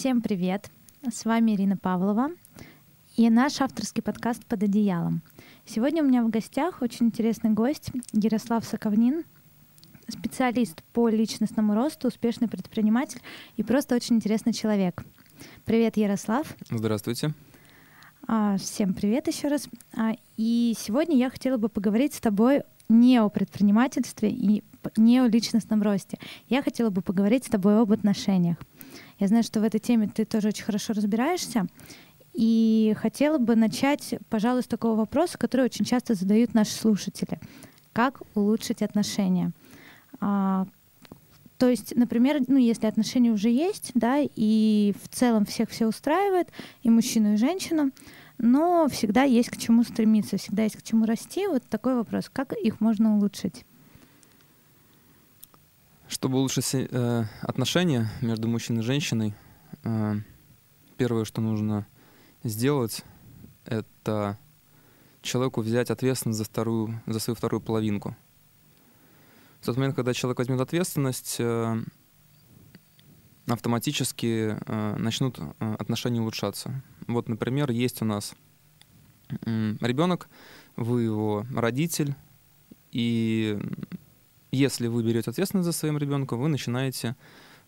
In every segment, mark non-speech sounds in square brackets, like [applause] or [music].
Всем привет! С вами Ирина Павлова и наш авторский подкаст «Под одеялом». Сегодня у меня в гостях очень интересный гость Ярослав Соковнин, специалист по личностному росту, успешный предприниматель и просто очень интересный человек. Привет, Ярослав. Здравствуйте. А, всем привет еще раз. А, и сегодня я хотела бы поговорить с тобой не о предпринимательстве и не о личностном росте. Я хотела бы поговорить с тобой об отношениях. Я знаю, что в этой теме ты тоже очень хорошо разбираешься. И хотела бы начать, пожалуй, с такого вопроса, который очень часто задают наши слушатели. Как улучшить отношения? А, то есть, например, ну, если отношения уже есть, да, и в целом всех все устраивает, и мужчину, и женщину, но всегда есть к чему стремиться, всегда есть к чему расти. Вот такой вопрос. Как их можно улучшить? Чтобы улучшить э, отношения между мужчиной и женщиной, э, первое, что нужно сделать, это человеку взять ответственность за, вторую, за свою вторую половинку. В тот момент, когда человек возьмет ответственность, э, автоматически э, начнут э, отношения улучшаться. Вот, например, есть у нас э, ребенок, вы его родитель, и если вы берете ответственность за своим ребенком, вы начинаете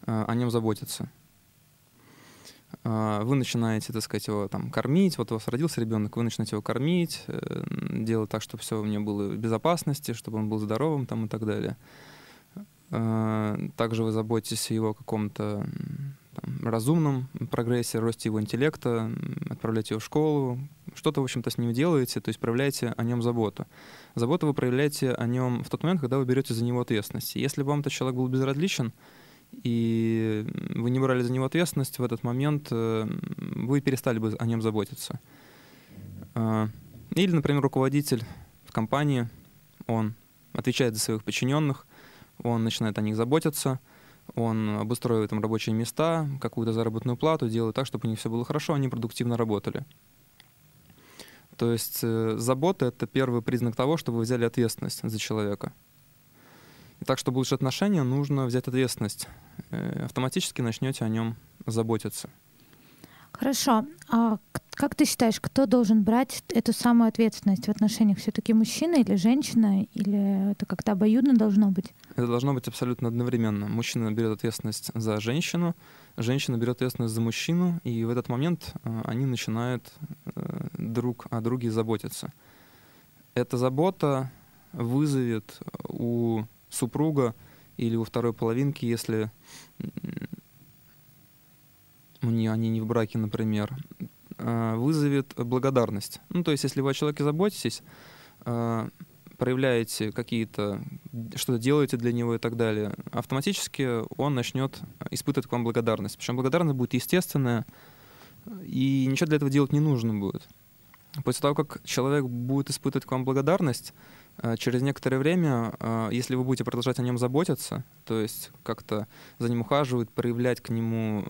э, о нем заботиться. Э, вы начинаете, так сказать, его там кормить. Вот у вас родился ребенок, вы начинаете его кормить, э, делать так, чтобы все у него было в безопасности, чтобы он был здоровым там, и так далее. Также вы заботитесь о его каком-то там, разумном прогрессе, росте его интеллекта, отправляете его в школу, что-то, в общем-то, с ним делаете, то есть проявляете о нем заботу. Заботу вы проявляете о нем в тот момент, когда вы берете за него ответственность. Если вам этот человек был безразличен, и вы не брали за него ответственность, в этот момент э, вы перестали бы о нем заботиться. А, или, например, руководитель в компании, он отвечает за своих подчиненных, он начинает о них заботиться — он обустроивает им рабочие места, какую-то заработную плату, делает так, чтобы у них все было хорошо, они продуктивно работали. То есть э, забота — это первый признак того, что вы взяли ответственность за человека. И так, чтобы улучшить отношения, нужно взять ответственность. Э, автоматически начнете о нем заботиться. Хорошо. А как ты считаешь, кто должен брать эту самую ответственность в отношениях? Все-таки мужчина или женщина? Или это как-то обоюдно должно быть? Это должно быть абсолютно одновременно. Мужчина берет ответственность за женщину, женщина берет ответственность за мужчину, и в этот момент э, они начинают э, друг о друге заботиться. Эта забота вызовет у супруга или у второй половинки, если они не в браке, например, э, вызовет благодарность. Ну, то есть, если вы о человеке заботитесь, э, проявляете какие-то, что-то делаете для него и так далее, автоматически он начнет испытывать к вам благодарность. Причем благодарность будет естественная, и ничего для этого делать не нужно будет. После того, как человек будет испытывать к вам благодарность, э, через некоторое время, если вы будете продолжать о нем заботиться, то есть как-то за ним ухаживать, проявлять к нему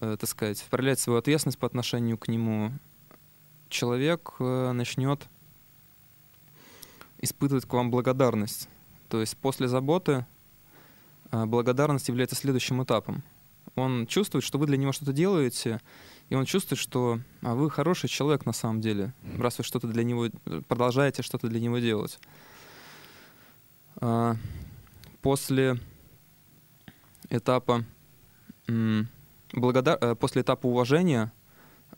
э, так сказать, проявлять свою ответственность по отношению к нему, человек э, начнет испытывать к вам благодарность. То есть после заботы э, благодарность является следующим этапом. Он чувствует, что вы для него что-то делаете, и он чувствует, что а вы хороший человек на самом деле, раз вы что-то для него продолжаете что-то для него делать. А, после этапа благодар... Э, после этапа уважения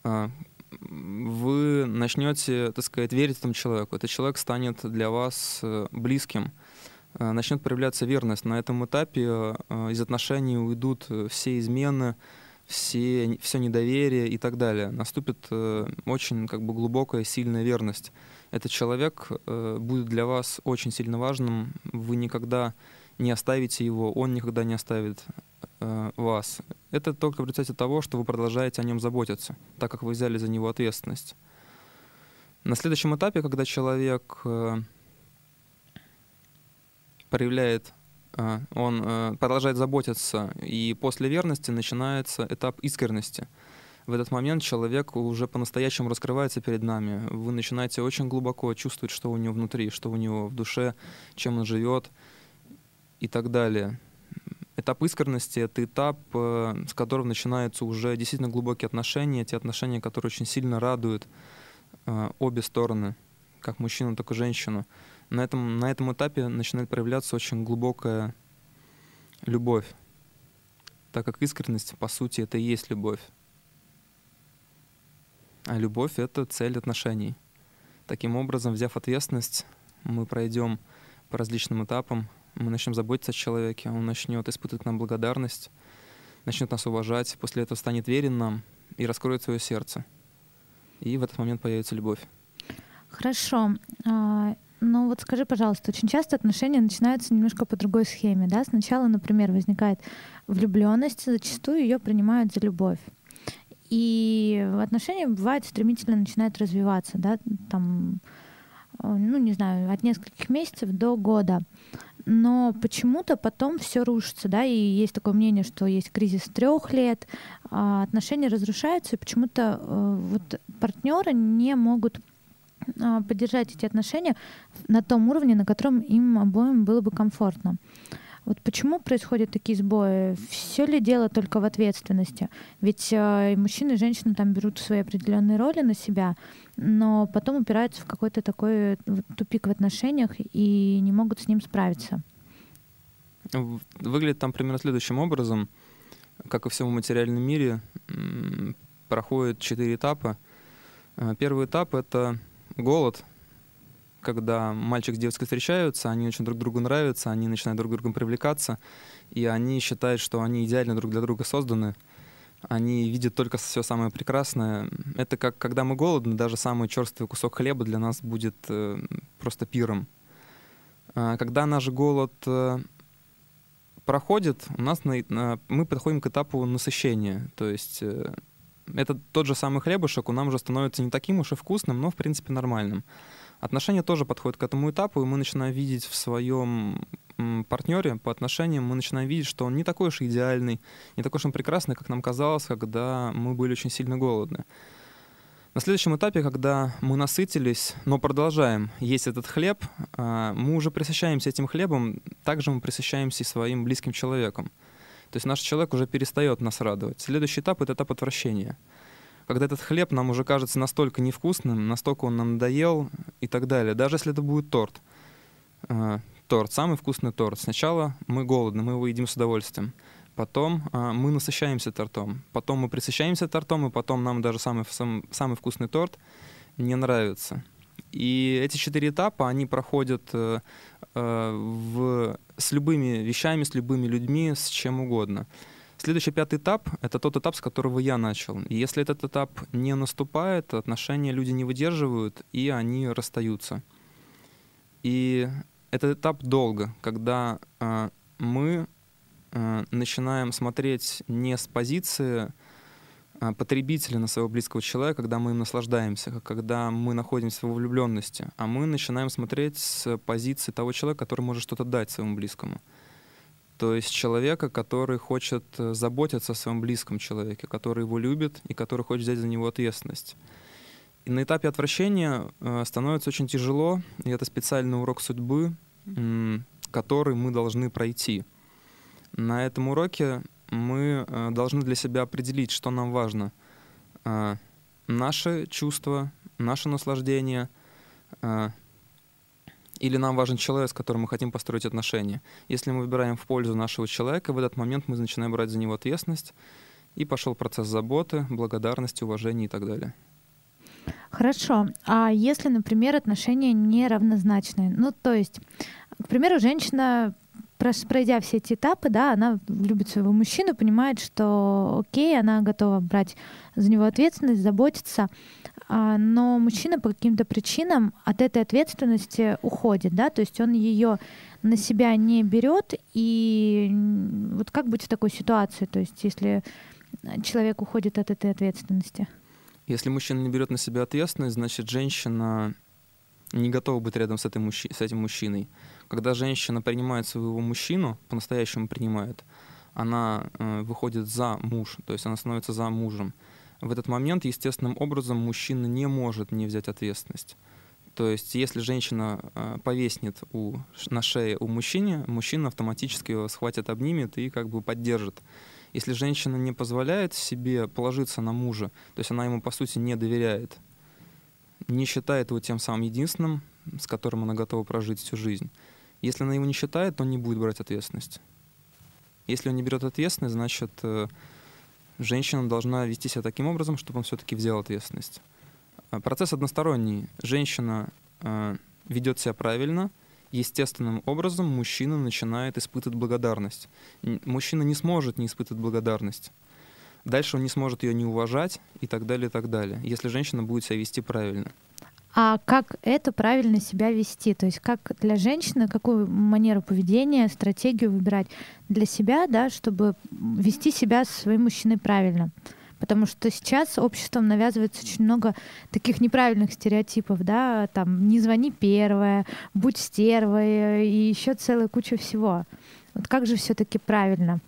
э, вы начнете, так сказать, верить этому человеку. Этот человек станет для вас э, близким, начнет проявляться верность. На этом этапе из отношений уйдут все измены, все, все недоверие и так далее. Наступит очень как бы, глубокая, сильная верность. Этот человек будет для вас очень сильно важным. Вы никогда не оставите его, он никогда не оставит э, вас. Это только в результате того, что вы продолжаете о нем заботиться, так как вы взяли за него ответственность. На следующем этапе, когда человек э, проявляет, э, он продолжает заботиться, и после верности начинается этап искренности. В этот момент человек уже по-настоящему раскрывается перед нами. Вы начинаете очень глубоко чувствовать, что у него внутри, что у него в душе, чем он живет и так далее. Этап искренности — это этап, э, с которого начинаются уже действительно глубокие отношения, те отношения, которые очень сильно радуют э, обе стороны, как мужчину, так и женщину. На этом, на этом этапе начинает проявляться очень глубокая любовь, так как искренность, по сути, это и есть любовь. А любовь — это цель отношений. Таким образом, взяв ответственность, мы пройдем по различным этапам, мы начнем заботиться о человеке, он начнет испытывать нам благодарность, начнет нас уважать, после этого станет верен нам и раскроет свое сердце. И в этот момент появится любовь. Хорошо. А, ну вот скажи, пожалуйста, очень часто отношения начинаются немножко по другой схеме, да? Сначала, например, возникает влюбленность, зачастую ее принимают за любовь. И отношения бывает стремительно начинают развиваться, да, там, ну не знаю, от нескольких месяцев до года но почему-то потом все рушится, да, и есть такое мнение, что есть кризис трех лет, а отношения разрушаются, и почему-то э, вот партнеры не могут а, поддержать эти отношения на том уровне, на котором им обоим было бы комфортно. Вот почему происходят такие сбои? Все ли дело только в ответственности? Ведь э, и мужчины, и женщины там берут свои определенные роли на себя, но потом упираются в какой-то такой тупик в отношениях и не могут с ним справиться. Выглядит там примерно следующим образом. Как и в всем материальном мире, проходит четыре этапа. Э, первый этап — это голод, когда мальчик с девочкой встречаются, они очень друг другу нравятся, они начинают друг другом привлекаться, и они считают, что они идеально друг для друга созданы. Они видят только все самое прекрасное. Это как когда мы голодны, даже самый черствый кусок хлеба для нас будет э, просто пиром. А когда наш голод э, проходит, у нас на, на, мы подходим к этапу насыщения. То есть э, это тот же самый хлебушек, он нам уже становится не таким уж и вкусным, но в принципе нормальным. Отношения тоже подходят к этому этапу, и мы начинаем видеть в своем партнере по отношениям, мы начинаем видеть, что он не такой уж идеальный, не такой уж он прекрасный, как нам казалось, когда мы были очень сильно голодны. На следующем этапе, когда мы насытились, но продолжаем есть этот хлеб, а, мы уже присыщаемся этим хлебом, также мы присыщаемся и своим близким человеком. То есть наш человек уже перестает нас радовать. Следующий этап — это этап отвращения — когда этот хлеб нам уже кажется настолько невкусным, настолько он нам надоел и так далее. Даже если это будет торт. Э, торт, самый вкусный торт. Сначала мы голодны, мы его едим с удовольствием. Потом э, мы насыщаемся тортом. Потом мы присыщаемся тортом, и потом нам даже самый, сам, самый вкусный торт не нравится. И эти четыре этапа, они проходят э, э, в, с любыми вещами, с любыми людьми, с чем угодно. Следующий пятый этап — это тот этап, с которого я начал. И если этот этап не наступает, отношения люди не выдерживают, и они расстаются. И этот этап долго, когда э, мы э, начинаем смотреть не с позиции э, потребителя на своего близкого человека, когда мы им наслаждаемся, когда мы находимся в влюбленности, а мы начинаем смотреть с позиции того человека, который может что-то дать своему близкому. То есть человека, который хочет э, заботиться о своем близком человеке, который его любит и который хочет взять за него ответственность. И на этапе отвращения э, становится очень тяжело, и это специальный урок судьбы, который мы должны пройти. На этом уроке мы э, должны для себя определить, что нам важно. Наши чувства, наше наслаждение, или нам важен человек, с которым мы хотим построить отношения. Если мы выбираем в пользу нашего человека, в этот момент мы начинаем брать за него ответственность, и пошел процесс заботы, благодарности, уважения и так далее. Хорошо. А если, например, отношения неравнозначные? Ну, то есть, к примеру, женщина пройдя все эти этапы, да, она любит своего мужчину, понимает, что окей, она готова брать за него ответственность, заботиться, но мужчина по каким-то причинам от этой ответственности уходит, да, то есть он ее на себя не берет, и вот как быть в такой ситуации, то есть если человек уходит от этой ответственности? Если мужчина не берет на себя ответственность, значит женщина не готова быть рядом с, этой мужчи- с этим мужчиной. Когда женщина принимает своего мужчину, по-настоящему принимает, она э, выходит за муж, то есть она становится за мужем. В этот момент естественным образом мужчина не может не взять ответственность. То есть, если женщина э, повеснет у, на шее у мужчины, мужчина автоматически его схватит, обнимет и как бы поддержит. Если женщина не позволяет себе положиться на мужа, то есть она ему, по сути, не доверяет, не считает его тем самым единственным, с которым она готова прожить всю жизнь. Если она его не считает, он не будет брать ответственность. Если он не берет ответственность, значит, э, женщина должна вести себя таким образом, чтобы он все-таки взял ответственность. А процесс односторонний. Женщина э, ведет себя правильно, естественным образом мужчина начинает испытывать благодарность. Мужчина не сможет не испытывать благодарность. Дальше он не сможет ее не уважать и так далее, и так далее, если женщина будет себя вести правильно. А как это правильно себя вести? То есть как для женщины, какую манеру поведения, стратегию выбирать для себя, да, чтобы вести себя со своим мужчиной правильно? Потому что сейчас обществом навязывается очень много таких неправильных стереотипов, да, там не звони первая, будь стервой и еще целая куча всего. Вот как же все-таки правильно?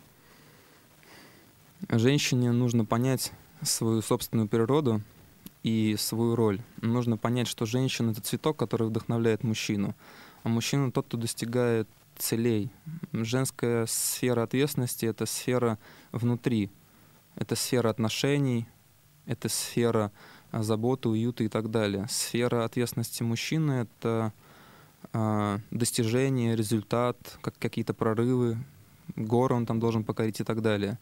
Женщине нужно понять свою собственную природу и свою роль. Нужно понять, что женщина — это цветок, который вдохновляет мужчину, а мужчина — тот, кто достигает целей. Женская сфера ответственности — это сфера внутри, это сфера отношений, это сфера а, заботы, уюта и так далее. Сфера ответственности мужчины — это э, достижение, результат, как какие-то прорывы, горы он там должен покорить и так далее.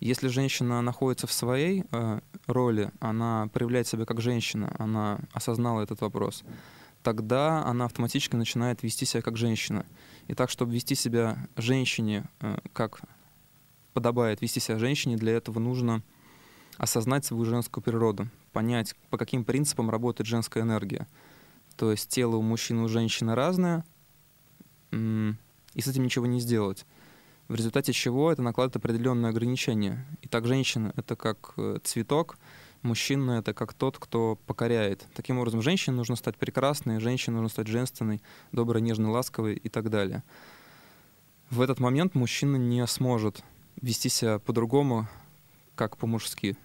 Если женщина находится в своей э, роли, она проявляет себя как женщина, она осознала этот вопрос, тогда она автоматически начинает вести себя как женщина. И так, чтобы вести себя женщине, э, как подобает вести себя женщине, для этого нужно осознать свою женскую природу, понять, по каким принципам работает женская энергия. То есть тело у мужчины и у женщины разное, и с этим ничего не сделать в результате чего это накладывает определенные ограничения. Итак, женщина — это как э, цветок, мужчина — это как тот, кто покоряет. Таким образом, женщине нужно стать прекрасной, женщине нужно стать женственной, доброй, нежной, ласковой и так далее. В этот момент мужчина не сможет вести себя по-другому, как по-мужски.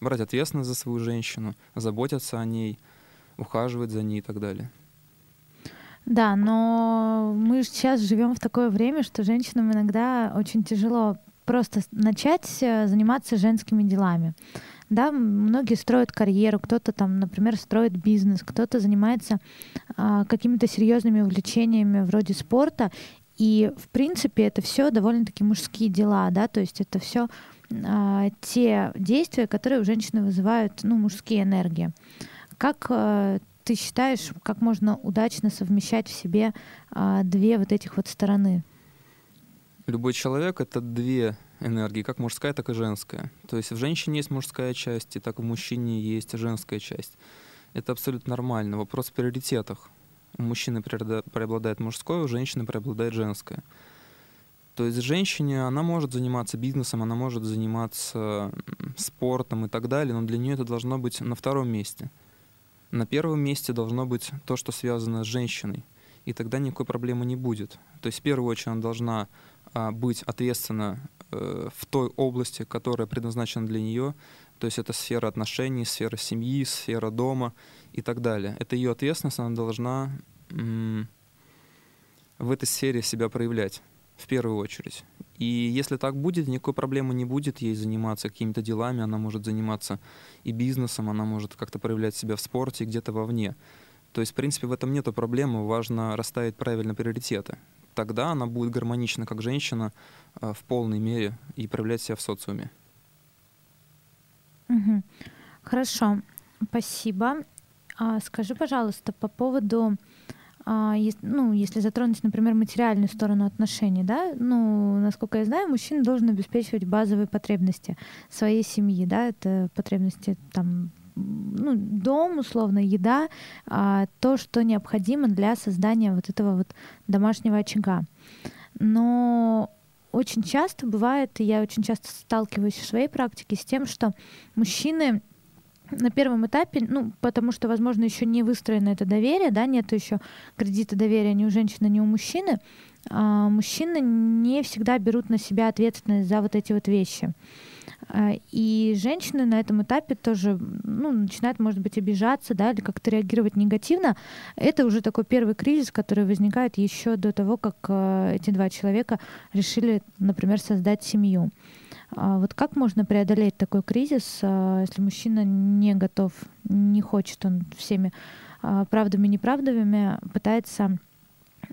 Брать ответственность за свою женщину, заботиться о ней, ухаживать за ней и так далее. Да, но мы сейчас живем в такое время, что женщинам иногда очень тяжело просто начать э, заниматься женскими делами. Да, многие строят карьеру, кто-то там, например, строит бизнес, кто-то занимается а, какими-то серьезными увлечениями вроде спорта. И, в принципе, это все довольно-таки мужские дела, да, то есть это все а, те действия, которые у женщины вызывают, ну, мужские энергии. Как а, ты считаешь, как можно удачно совмещать в себе а, две вот этих вот стороны? Любой человек — это две энергии, как мужская, так и женская. То есть в женщине есть мужская часть, и так в мужчине есть женская часть. Это абсолютно нормально. Вопрос в приоритетах. У мужчины преобладает мужское, у женщины преобладает женское. То есть женщине она может заниматься бизнесом, она может заниматься спортом и так далее, но для нее это должно быть на втором месте — на первом месте должно быть то, что связано с женщиной, и тогда никакой проблемы не будет. То есть в первую очередь она должна а, быть ответственна э, в той области, которая предназначена для нее, то есть это сфера отношений, сфера семьи, сфера дома и так далее. Это ее ответственность, она должна м- в этой сфере себя проявлять в первую очередь. И если так будет, никакой проблемы не будет ей заниматься какими-то делами, она может заниматься и бизнесом, она может как-то проявлять себя в спорте где-то вовне. То есть, в принципе, в этом нет проблемы, важно расставить правильно приоритеты. Тогда она будет гармонична как женщина э, в полной мере и проявлять себя в социуме. Угу. Хорошо, спасибо. А скажи, пожалуйста, по поводу ну, если затронуть, например, материальную сторону отношений, да, ну, насколько я знаю, мужчина должен обеспечивать базовые потребности своей семьи, да, это потребности там ну, дом, условно, еда, а, то, что необходимо для создания вот этого вот домашнего очага. Но очень часто бывает, и я очень часто сталкиваюсь в своей практике с тем, что мужчины на первом этапе, ну, потому что, возможно, еще не выстроено это доверие, да, нет еще кредита доверия ни у женщины, ни у мужчины, а мужчины не всегда берут на себя ответственность за вот эти вот вещи. А, и женщины на этом этапе тоже ну, начинают, может быть, обижаться, да, или как-то реагировать негативно. Это уже такой первый кризис, который возникает еще до того, как э, эти два человека решили, например, создать семью. А вот как можно преодолеть такой кризис, а, если мужчина не готов, не хочет, он всеми правдами, неправдами пытается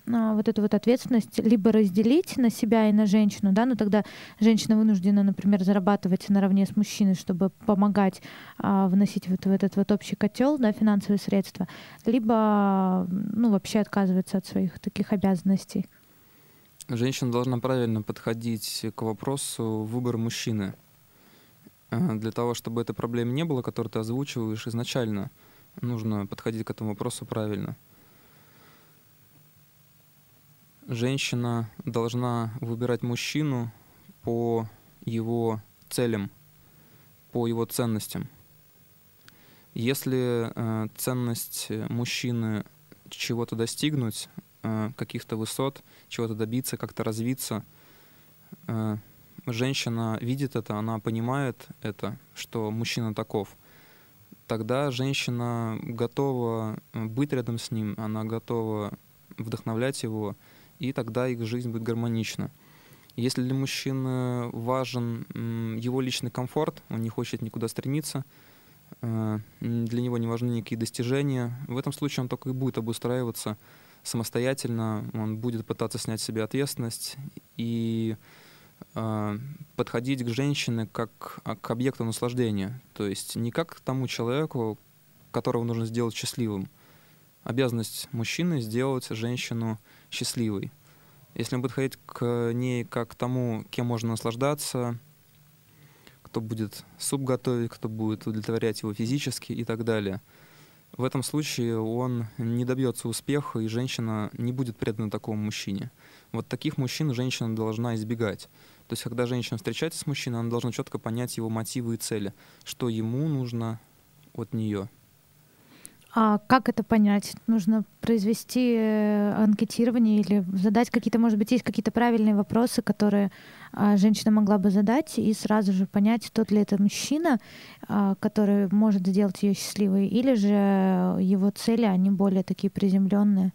вот эту вот ответственность либо разделить на себя и на женщину, да, но тогда женщина вынуждена, например, зарабатывать наравне с мужчиной, чтобы помогать а, вносить вот в этот вот общий котел, да, финансовые средства, либо, ну, вообще отказывается от своих таких обязанностей. Женщина должна правильно подходить к вопросу выбора мужчины. А, для того, чтобы этой проблемы не было, которую ты озвучиваешь изначально, нужно подходить к этому вопросу правильно женщина должна выбирать мужчину по его целям, по его ценностям. Если э, ценность мужчины чего-то достигнуть, э, каких-то высот, чего-то добиться, как-то развиться, э, женщина видит это, она понимает это, что мужчина таков, тогда женщина готова быть рядом с ним, она готова вдохновлять его, и тогда их жизнь будет гармонична. Если для мужчины важен его личный комфорт, он не хочет никуда стремиться, э, для него не важны никакие достижения, в этом случае он только и будет обустраиваться самостоятельно, он будет пытаться снять с себя ответственность и э, подходить к женщине как к объекту наслаждения, то есть не как к тому человеку, которого нужно сделать счастливым. Обязанность мужчины сделать женщину счастливой. Если он будет ходить к ней как к тому, кем можно наслаждаться, кто будет суп готовить, кто будет удовлетворять его физически и так далее. В этом случае он не добьется успеха, и женщина не будет предана такому мужчине. Вот таких мужчин женщина должна избегать. То есть, когда женщина встречается с мужчиной, она должна четко понять его мотивы и цели, что ему нужно от нее. А как это понять? Нужно произвести э, анкетирование или задать какие-то, может быть, есть какие-то правильные вопросы, которые а, женщина могла бы задать, и сразу же понять, тот ли это мужчина, а, который может сделать ее счастливой, или же его цели, они более такие приземленные.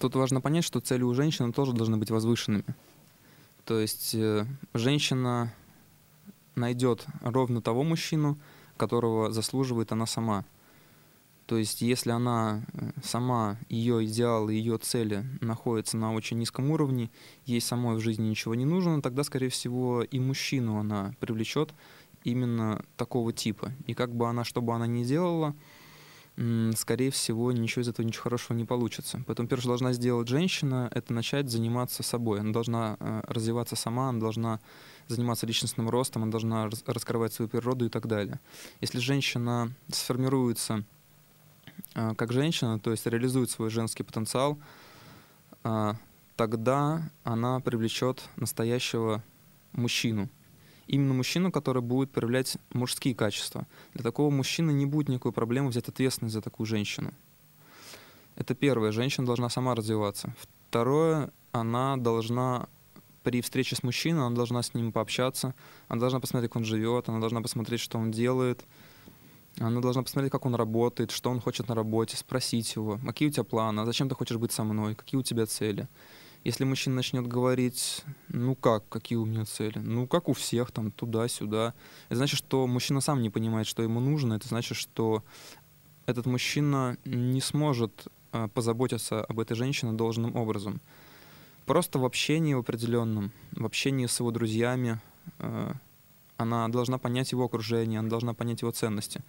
Тут важно понять, что цели у женщины тоже должны быть возвышенными. То есть э, женщина найдет ровно того мужчину, которого заслуживает она сама. То есть, если она э, сама, ее идеалы, ее цели находятся на очень низком уровне, ей самой в жизни ничего не нужно, тогда, скорее всего, и мужчину она привлечет именно такого типа. И как бы она, что бы она ни делала, скорее всего, ничего из этого ничего хорошего не получится. Поэтому первое, что должна сделать женщина, это начать заниматься собой. Она должна э, развиваться сама, она должна заниматься личностным ростом, она должна раскрывать свою природу и так далее. Если женщина сформируется как женщина, то есть реализует свой женский потенциал, а, тогда она привлечет настоящего мужчину. Именно мужчину, который будет проявлять мужские качества. Для такого мужчины не будет никакой проблемы взять ответственность за такую женщину. Это первое. Женщина должна сама развиваться. Второе, она должна при встрече с мужчиной, она должна с ним пообщаться, она должна посмотреть, как он живет, она должна посмотреть, что он делает, она должна посмотреть, как он работает, что он хочет на работе, спросить его, какие у тебя планы, а зачем ты хочешь быть со мной, какие у тебя цели. Если мужчина начнет говорить, ну как, какие у меня цели, ну как у всех, там, туда-сюда, это значит, что мужчина сам не понимает, что ему нужно, это значит, что этот мужчина не сможет э, позаботиться об этой женщине должным образом. Просто в общении в определенном, в общении с его друзьями, э, она должна понять его окружение, она должна понять его ценности.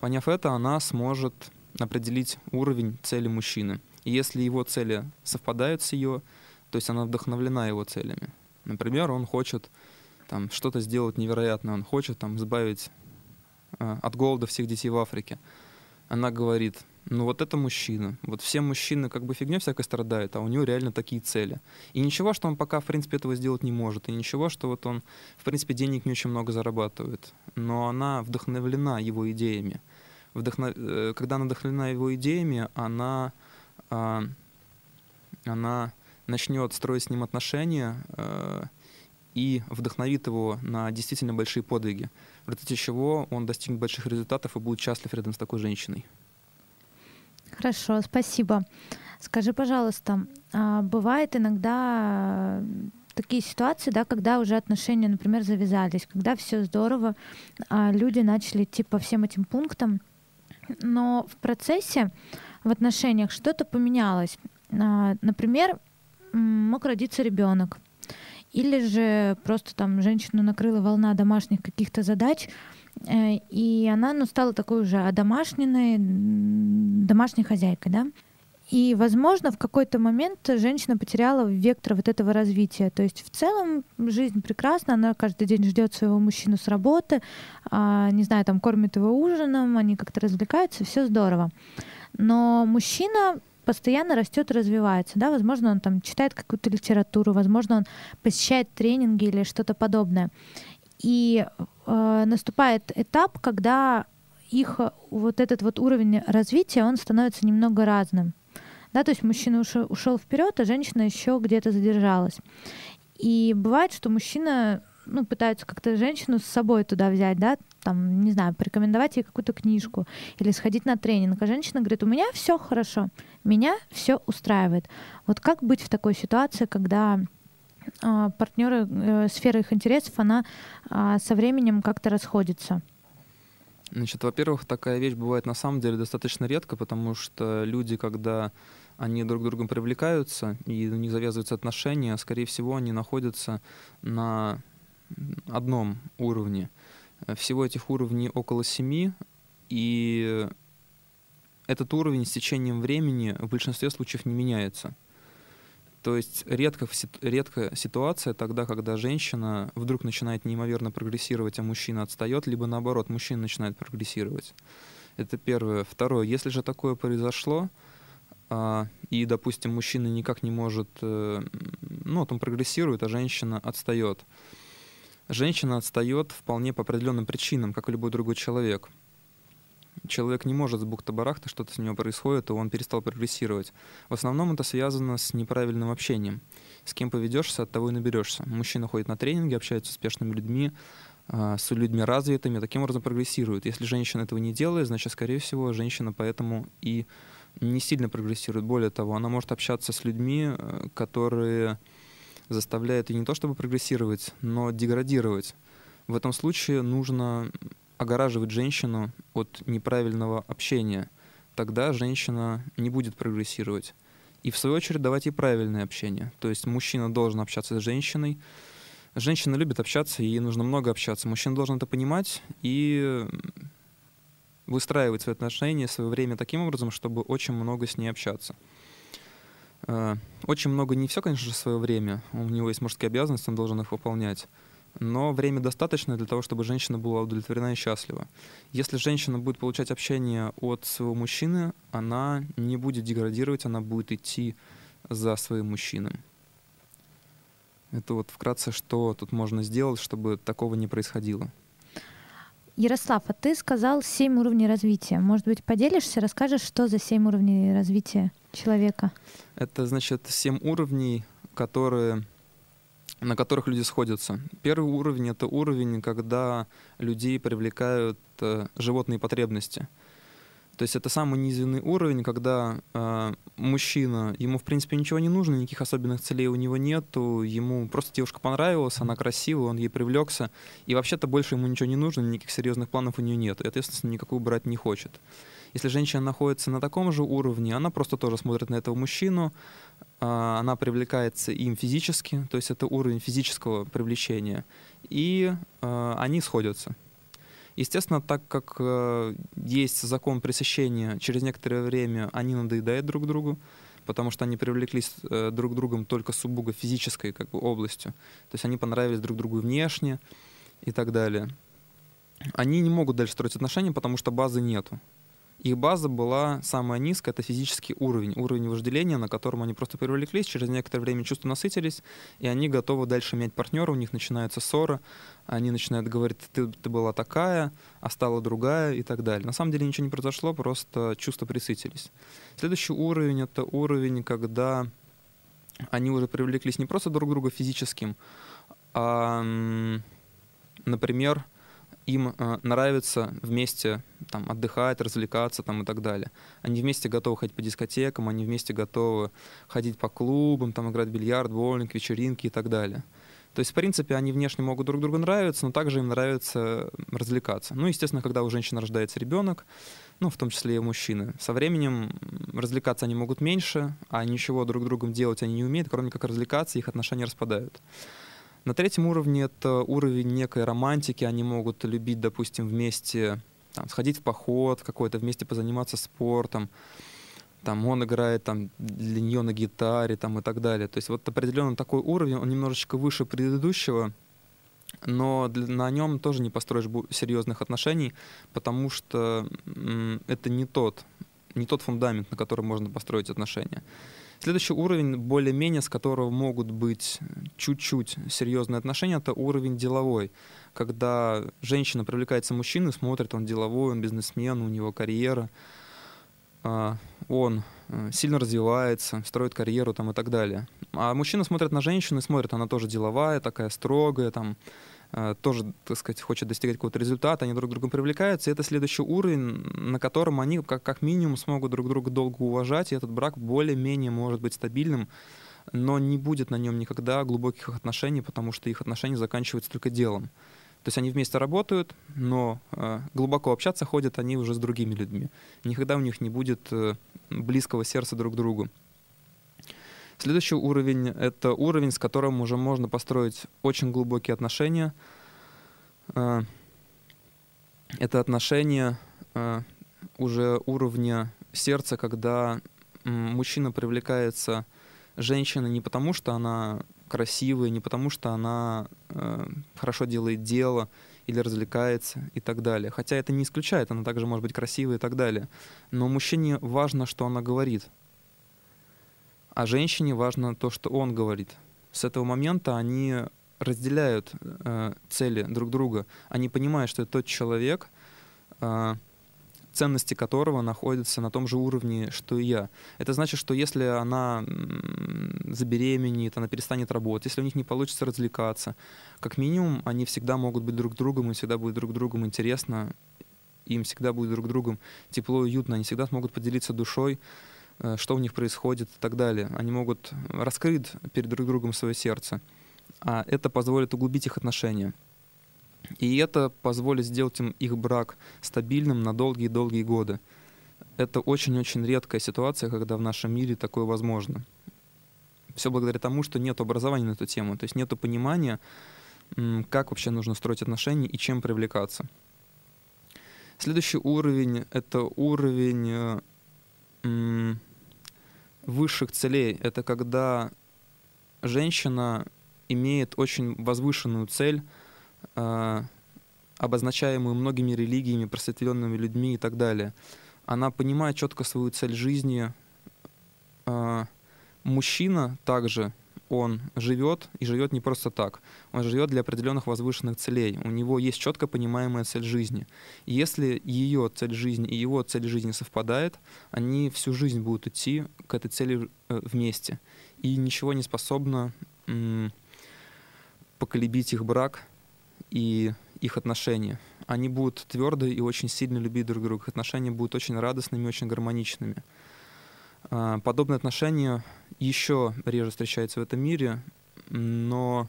Поняв это, она сможет определить уровень цели мужчины. И если его цели совпадают с ее, то есть она вдохновлена его целями. Например, он хочет там, что-то сделать невероятное, он хочет там, избавить э, от голода всех детей в Африке. Она говорит, ну вот это мужчина. Вот все мужчины как бы фигня всякой страдают, а у него реально такие цели. И ничего, что он пока, в принципе, этого сделать не может. И ничего, что вот он, в принципе, денег не очень много зарабатывает. Но она вдохновлена его идеями. Вдохнов... Э, когда она вдохновлена его идеями, она, а, она начнет строить с ним отношения, а, и вдохновит его на действительно большие подвиги, в результате чего он достигнет больших результатов и будет счастлив рядом с такой женщиной. Хорошо, спасибо. Скажи, пожалуйста, а бывает иногда такие ситуации, да, когда уже отношения, например, завязались, когда все здорово, а люди начали идти по всем этим пунктам, но в процессе в отношениях что-то поменялось. А, например, мог родиться ребенок, или же просто там женщину накрыла волна домашних каких-то задач, э, и она ну, стала такой уже одомашненной, домашней хозяйкой, да. И, возможно, в какой-то момент женщина потеряла вектор вот этого развития. То есть в целом жизнь прекрасна, она каждый день ждет своего мужчину с работы, а, не знаю, там кормит его ужином, они как-то развлекаются, все здорово. Но мужчина постоянно растет и развивается, да, возможно, он там читает какую-то литературу, возможно, он посещает тренинги или что-то подобное. И э, наступает этап, когда их вот этот вот уровень развития, он становится немного разным. Да, то есть мужчина ушел, ушел вперед, а женщина еще где-то задержалась. И бывает, что мужчина ну, пытаются как-то женщину с собой туда взять, да, там, не знаю, порекомендовать ей какую-то книжку или сходить на тренинг. А женщина говорит, у меня все хорошо, меня все устраивает. Вот как быть в такой ситуации, когда э, партнеры, э, сфера их интересов, она э, со временем как-то расходится? Значит, во-первых, такая вещь бывает на самом деле достаточно редко, потому что люди, когда они друг другом привлекаются и у них завязываются отношения, скорее всего, они находятся на одном уровне. Всего этих уровней около семи, и этот уровень с течением времени в большинстве случаев не меняется. То есть редко, редко ситуация тогда, когда женщина вдруг начинает неимоверно прогрессировать, а мужчина отстает, либо наоборот, мужчина начинает прогрессировать. Это первое. Второе, если же такое произошло, а, и, допустим, мужчина никак не может, э, ну, вот он прогрессирует, а женщина отстает. Женщина отстает вполне по определенным причинам, как и любой другой человек человек не может с бухта-барахта, что-то с него происходит, и он перестал прогрессировать. В основном это связано с неправильным общением. С кем поведешься, от того и наберешься. Мужчина ходит на тренинги, общается с успешными людьми, а, с людьми развитыми, таким образом прогрессирует. Если женщина этого не делает, значит, скорее всего, женщина поэтому и не сильно прогрессирует. Более того, она может общаться с людьми, э, которые заставляют ее не то чтобы прогрессировать, но деградировать. В этом случае нужно огораживать женщину от неправильного общения. Тогда женщина не будет прогрессировать. И в свою очередь давать ей правильное общение. То есть мужчина должен общаться с женщиной. Женщина любит общаться, ей нужно много общаться. Мужчина должен это понимать и выстраивать свои отношения, свое время таким образом, чтобы очень много с ней общаться. Э, очень много не все, конечно же, свое время. У него есть мужские обязанности, он должен их выполнять но время достаточно для того, чтобы женщина была удовлетворена и счастлива. Если женщина будет получать общение от своего мужчины, она не будет деградировать, она будет идти за своим мужчиной. Это вот вкратце, что тут можно сделать, чтобы такого не происходило. Ярослав, а ты сказал семь уровней развития. Может быть, поделишься, расскажешь, что за семь уровней развития человека? Это значит семь уровней, которые на которых люди сходятся. Первый уровень — это уровень, когда людей привлекают э, животные потребности. То есть это самый низменный уровень, когда э, мужчина, ему в принципе ничего не нужно, никаких особенных целей у него нету, ему просто девушка понравилась, она красивая, он ей привлекся, и вообще-то больше ему ничего не нужно, никаких серьезных планов у нее нет, и ответственности никакую брать не хочет. Если женщина находится на таком же уровне, она просто тоже смотрит на этого мужчину, она привлекается им физически, то есть это уровень физического привлечения, и а, они сходятся. Естественно, так как э, есть закон пресыщения, через некоторое время они надоедают друг другу, потому что они привлеклись э, друг другом только сугубо физической как бы, областью. То есть они понравились друг другу внешне и так далее. Они не могут дальше строить отношения, потому что базы нету. Их база была самая низкая, это физический уровень, уровень вожделения, на котором они просто привлеклись, через некоторое время чувства насытились, и они готовы дальше менять партнера, у них начинается ссора, они начинают говорить, ты, ты была такая, а стала другая и так далее. На самом деле ничего не произошло, просто чувства присытились. Следующий уровень — это уровень, когда они уже привлеклись не просто друг к другу физическим, а, например, им э, нравится вместе там, отдыхать, развлекаться там, и так далее. Они вместе готовы ходить по дискотекам, они вместе готовы ходить по клубам, там, играть в бильярд, боулинг, вечеринки и так далее. То есть, в принципе, они внешне могут друг другу нравиться, но также им нравится развлекаться. Ну, естественно, когда у женщины рождается ребенок, ну, в том числе и у мужчины, со временем развлекаться они могут меньше, а ничего друг другом делать они не умеют, кроме как развлекаться, их отношения распадают. На третьем уровне это уровень некой романтики. Они могут любить, допустим, вместе там, сходить в поход какой-то, вместе позаниматься спортом. Там он играет там, для нее на гитаре там, и так далее. То есть вот определенно такой уровень, он немножечко выше предыдущего, но на нем тоже не построишь серьезных отношений, потому что это не тот, не тот фундамент, на котором можно построить отношения. Следующий уровень, более-менее, с которого могут быть чуть-чуть серьезные отношения, это уровень деловой. Когда женщина привлекается мужчиной, смотрит, он деловой, он бизнесмен, у него карьера, а, он э, сильно развивается, строит карьеру там, и так далее. А мужчина смотрит на женщину и смотрит, она тоже деловая, такая строгая, там, Э, тоже, так сказать, хочет достигать какого-то результата, они друг к другу привлекаются, и это следующий уровень, на котором они как, как минимум смогут друг друга долго уважать, и этот брак более-менее может быть стабильным, но не будет на нем никогда глубоких отношений, потому что их отношения заканчиваются только делом. То есть они вместе работают, но э, глубоко общаться ходят они уже с другими людьми. Никогда у них не будет э, близкого сердца друг к другу. Следующий уровень — это уровень, с которым уже можно построить очень глубокие отношения. А, это отношения а, уже уровня сердца, когда мужчина привлекается женщиной не потому, что она красивая, не потому, что она а, хорошо делает дело или развлекается и так далее. Хотя это не исключает, она также может быть красивой и так далее. Но мужчине важно, что она говорит — а женщине важно то, что он говорит. С этого момента они разделяют э, цели друг друга. Они понимают, что это тот человек, э, ценности которого находятся на том же уровне, что и я. Это значит, что если она забеременеет, она перестанет работать, если у них не получится развлекаться, как минимум они всегда могут быть друг другом, им всегда будет друг другом интересно, им всегда будет друг другом тепло и уютно, они всегда смогут поделиться душой, что у них происходит и так далее. Они могут раскрыть перед друг другом свое сердце, а это позволит углубить их отношения. И это позволит сделать им их брак стабильным на долгие-долгие годы. Это очень-очень редкая ситуация, когда в нашем мире такое возможно. Все благодаря тому, что нет образования на эту тему, то есть нет понимания, как вообще нужно строить отношения и чем привлекаться. Следующий уровень — это уровень э, высших целей — это когда женщина имеет очень возвышенную цель, э, обозначаемую многими религиями, просветленными людьми и так далее. Она понимает четко свою цель жизни. Э, мужчина также он живет и живет не просто так. Он живет для определенных возвышенных целей. У него есть четко понимаемая цель жизни. И если ее цель жизни и его цель жизни совпадает, они всю жизнь будут идти к этой цели э, вместе. И ничего не способно поколебить их брак и их отношения. Они будут твердо и очень сильно любить друг друга. Отношения будут очень радостными, очень гармоничными. А, подобные отношения еще реже встречаются в этом мире, но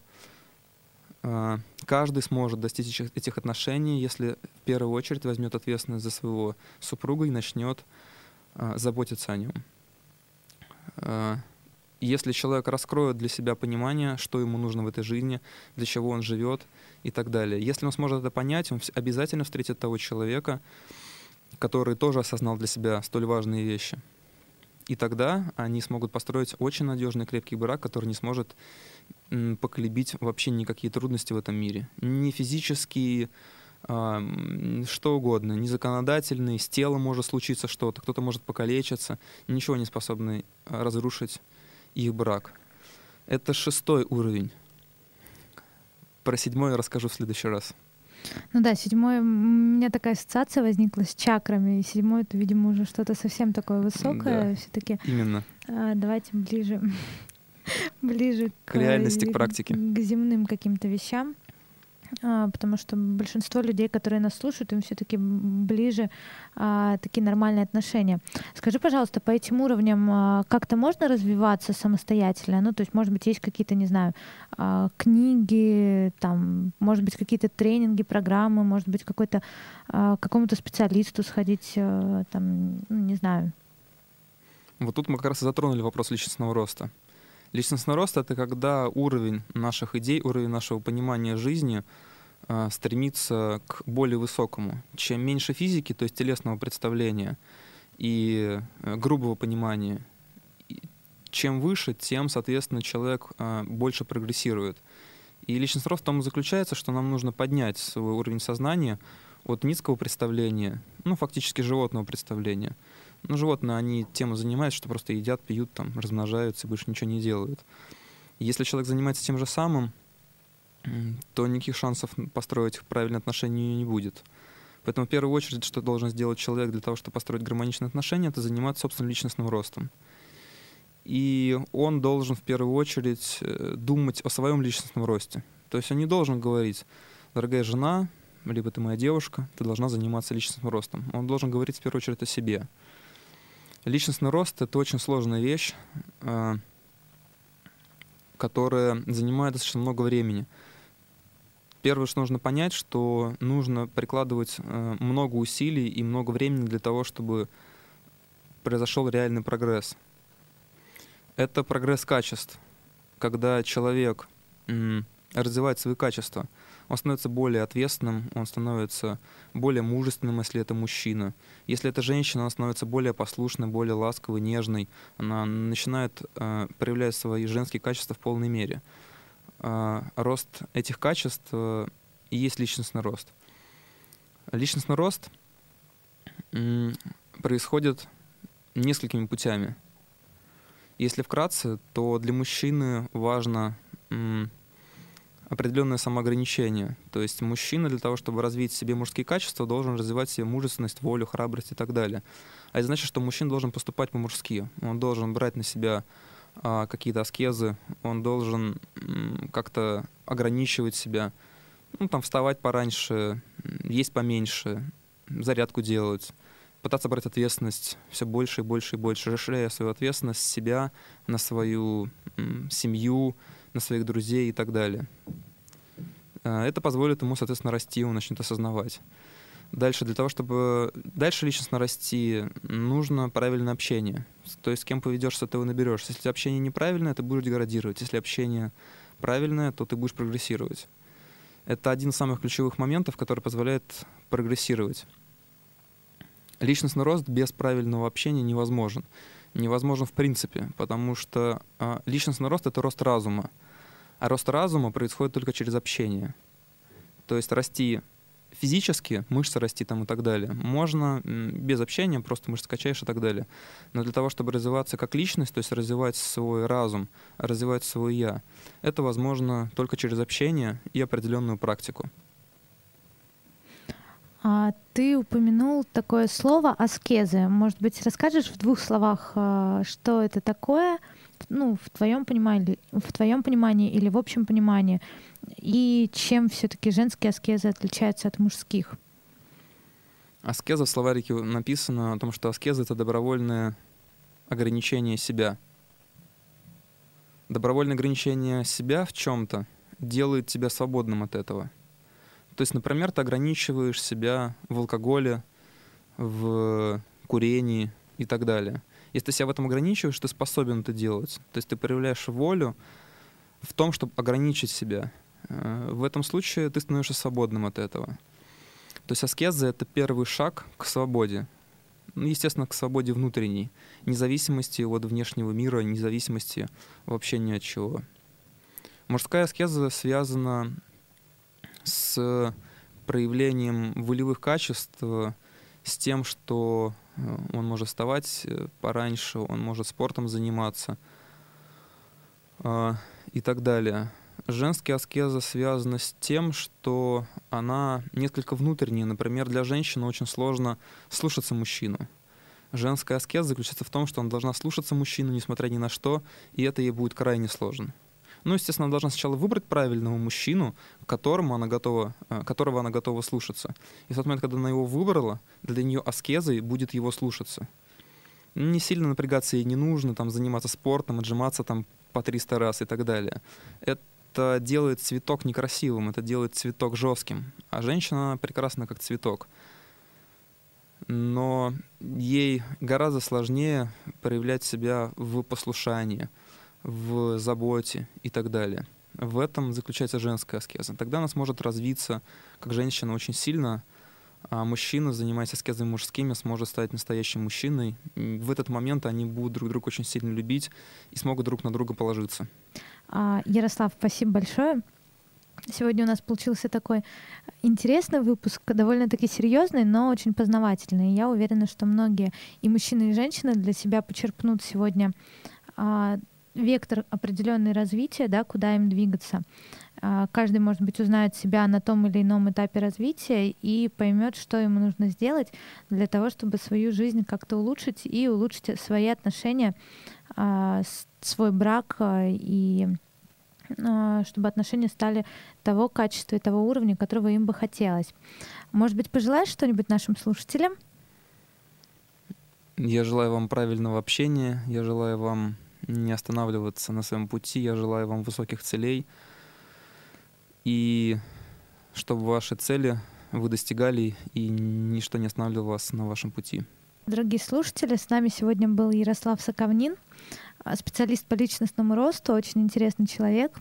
а, каждый сможет достичь этих отношений, если в первую очередь возьмет ответственность за своего супруга и начнет а, заботиться о нем. Если человек раскроет для себя понимание, что ему нужно в этой жизни, для чего он живет и так далее. Если он сможет это понять, он обязательно встретит того человека, который тоже осознал для себя столь важные вещи. И тогда они смогут построить очень надежный крепкий брак, который не сможет поколебить вообще никакие трудности в этом мире. Ни физические, что угодно, ни законодательные, с телом может случиться что-то, кто-то может покалечиться, ничего не способны а, разрушить их брак. Это шестой уровень. Про седьмой я расскажу в следующий раз. Ну да, седьмой, у меня такая ассоциация возникла с чакрами, и седьмой это, видимо, уже что-то совсем такое высокое. Да, Все-таки. Именно. А, давайте ближе [laughs] ближе к, к реальности, к практике. К земным каким-то вещам. А, потому что большинство людей, которые нас слушают, им все-таки ближе а, такие нормальные отношения. Скажи, пожалуйста, по этим уровням а, как-то можно развиваться самостоятельно? Ну, то есть, может быть, есть какие-то, не знаю, а, книги, там, может быть, какие-то тренинги, программы, может быть, какой-то а, какому-то специалисту сходить, а, там, ну, не знаю. Вот тут мы как раз и затронули вопрос личностного роста. Личностный рост — это когда уровень наших идей, уровень нашего понимания жизни э, стремится к более высокому. Чем меньше физики, то есть телесного представления и э, грубого понимания, чем выше, тем, соответственно, человек э, больше прогрессирует. И личностный рост в том и заключается, что нам нужно поднять свой уровень сознания от низкого представления, ну, фактически животного представления — ну, животные, они тем занимаются, что просто едят, пьют, там, размножаются и больше ничего не делают. Если человек занимается тем же самым, то никаких шансов построить правильные отношения не будет. Поэтому в первую очередь, что должен сделать человек для того, чтобы построить гармоничные отношения, это заниматься собственным личностным ростом. И он должен в первую очередь э, думать о своем личностном росте. То есть он не должен говорить, дорогая жена, либо ты моя девушка, ты должна заниматься личностным ростом. Он должен говорить в первую очередь о себе. Личностный рост — это очень сложная вещь, э, которая занимает достаточно много времени. Первое, что нужно понять, что нужно прикладывать э, много усилий и много времени для того, чтобы произошел реальный прогресс. Это прогресс качеств, когда человек развивает свои качества — он становится более ответственным, он становится более мужественным, если это мужчина. Если это женщина, она становится более послушной, более ласковой, нежной. Она начинает э, проявлять свои женские качества в полной мере. Э, рост этих качеств э, и есть личностный рост. Личностный рост э, происходит несколькими путями. Если вкратце, то для мужчины важно определенное самоограничение. То есть мужчина для того, чтобы развить в себе мужские качества, должен развивать в себе мужественность, волю, храбрость и так далее. А это значит, что мужчина должен поступать по-мужски. Он должен брать на себя а, какие-то аскезы, он должен как-то ограничивать себя, ну, там, вставать пораньше, есть поменьше, зарядку делать, пытаться брать ответственность все больше и больше и больше, расширяя свою ответственность себя на свою м, семью, на своих друзей и так далее. А, это позволит ему, соответственно, расти, он начнет осознавать. Дальше, для того, чтобы дальше личностно расти, нужно правильное общение. То есть с кем поведешься, ты его наберешься. Если общение неправильное, ты будешь деградировать. Если общение правильное, то ты будешь прогрессировать. Это один из самых ключевых моментов, который позволяет прогрессировать. Личностный рост без правильного общения невозможен невозможно в принципе, потому что э, личностный рост — это рост разума, а рост разума происходит только через общение. То есть расти физически, мышцы расти там и так далее, можно без общения, просто мышцы качаешь и так далее. Но для того, чтобы развиваться как личность, то есть развивать свой разум, развивать свой «я», это возможно только через общение и определенную практику. А ты упомянул такое слово аскезы. Может быть, расскажешь в двух словах, а, что это такое, ну, в твоем понимании, в твоем понимании или в общем понимании, и чем все-таки женские аскезы отличаются от мужских? Аскеза в словарике написано о том, что аскеза — это добровольное ограничение себя. Добровольное ограничение себя в чем-то делает тебя свободным от этого — то есть, например, ты ограничиваешь себя в алкоголе, в курении и так далее. Если ты себя в этом ограничиваешь, ты способен это делать. То есть ты проявляешь волю в том, чтобы ограничить себя. Э, в этом случае ты становишься свободным от этого. То есть аскеза — это первый шаг к свободе. Ну, естественно, к свободе внутренней, независимости от внешнего мира, независимости вообще ни от чего. Мужская аскеза связана с проявлением волевых качеств, с тем, что э, он может вставать э, пораньше, он может спортом заниматься э, и так далее. Женская аскеза связана с тем, что она несколько внутренняя. Например, для женщины очень сложно слушаться мужчину. Женская аскеза заключается в том, что она должна слушаться мужчину, несмотря ни на что, и это ей будет крайне сложно. Ну, естественно, она должна сначала выбрать правильного мужчину, которому она готова, э, которого она готова слушаться. И в тот момент, когда она его выбрала, для нее аскезой будет его слушаться. Не сильно напрягаться ей не нужно, там, заниматься спортом, отжиматься там по 300 раз и так далее. Это делает цветок некрасивым, это делает цветок жестким. А женщина прекрасна как цветок но ей гораздо сложнее проявлять себя в послушании, в заботе и так далее. В этом заключается женская аскеза. Тогда она сможет развиться как женщина очень сильно, а мужчина, занимаясь аскезами мужскими, сможет стать настоящим мужчиной. В этот момент они будут друг друга очень сильно любить и смогут друг на друга положиться. А, Ярослав, спасибо большое. Сегодня у нас получился такой интересный выпуск, довольно-таки серьезный, но очень познавательный. Я уверена, что многие и мужчины, и женщины для себя почерпнут сегодня а, вектор определенный развития, да, куда им двигаться. А, каждый, может быть, узнает себя на том или ином этапе развития и поймет, что ему нужно сделать для того, чтобы свою жизнь как-то улучшить и улучшить свои отношения, а, свой брак а, и чтобы отношения стали того качества и того уровня, которого им бы хотелось. Может быть, пожелаешь что-нибудь нашим слушателям? Я желаю вам правильного общения, я желаю вам не останавливаться на своем пути, я желаю вам высоких целей, и чтобы ваши цели вы достигали, и ничто не останавливало вас на вашем пути. Дорогие слушатели, с нами сегодня был Ярослав Соковнин, а, специалист по личностному росту, очень интересный человек.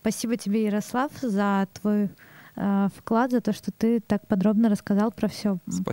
Спасибо тебе, Ярослав, за твой э, вклад, за то, что ты так подробно рассказал про все. Спасибо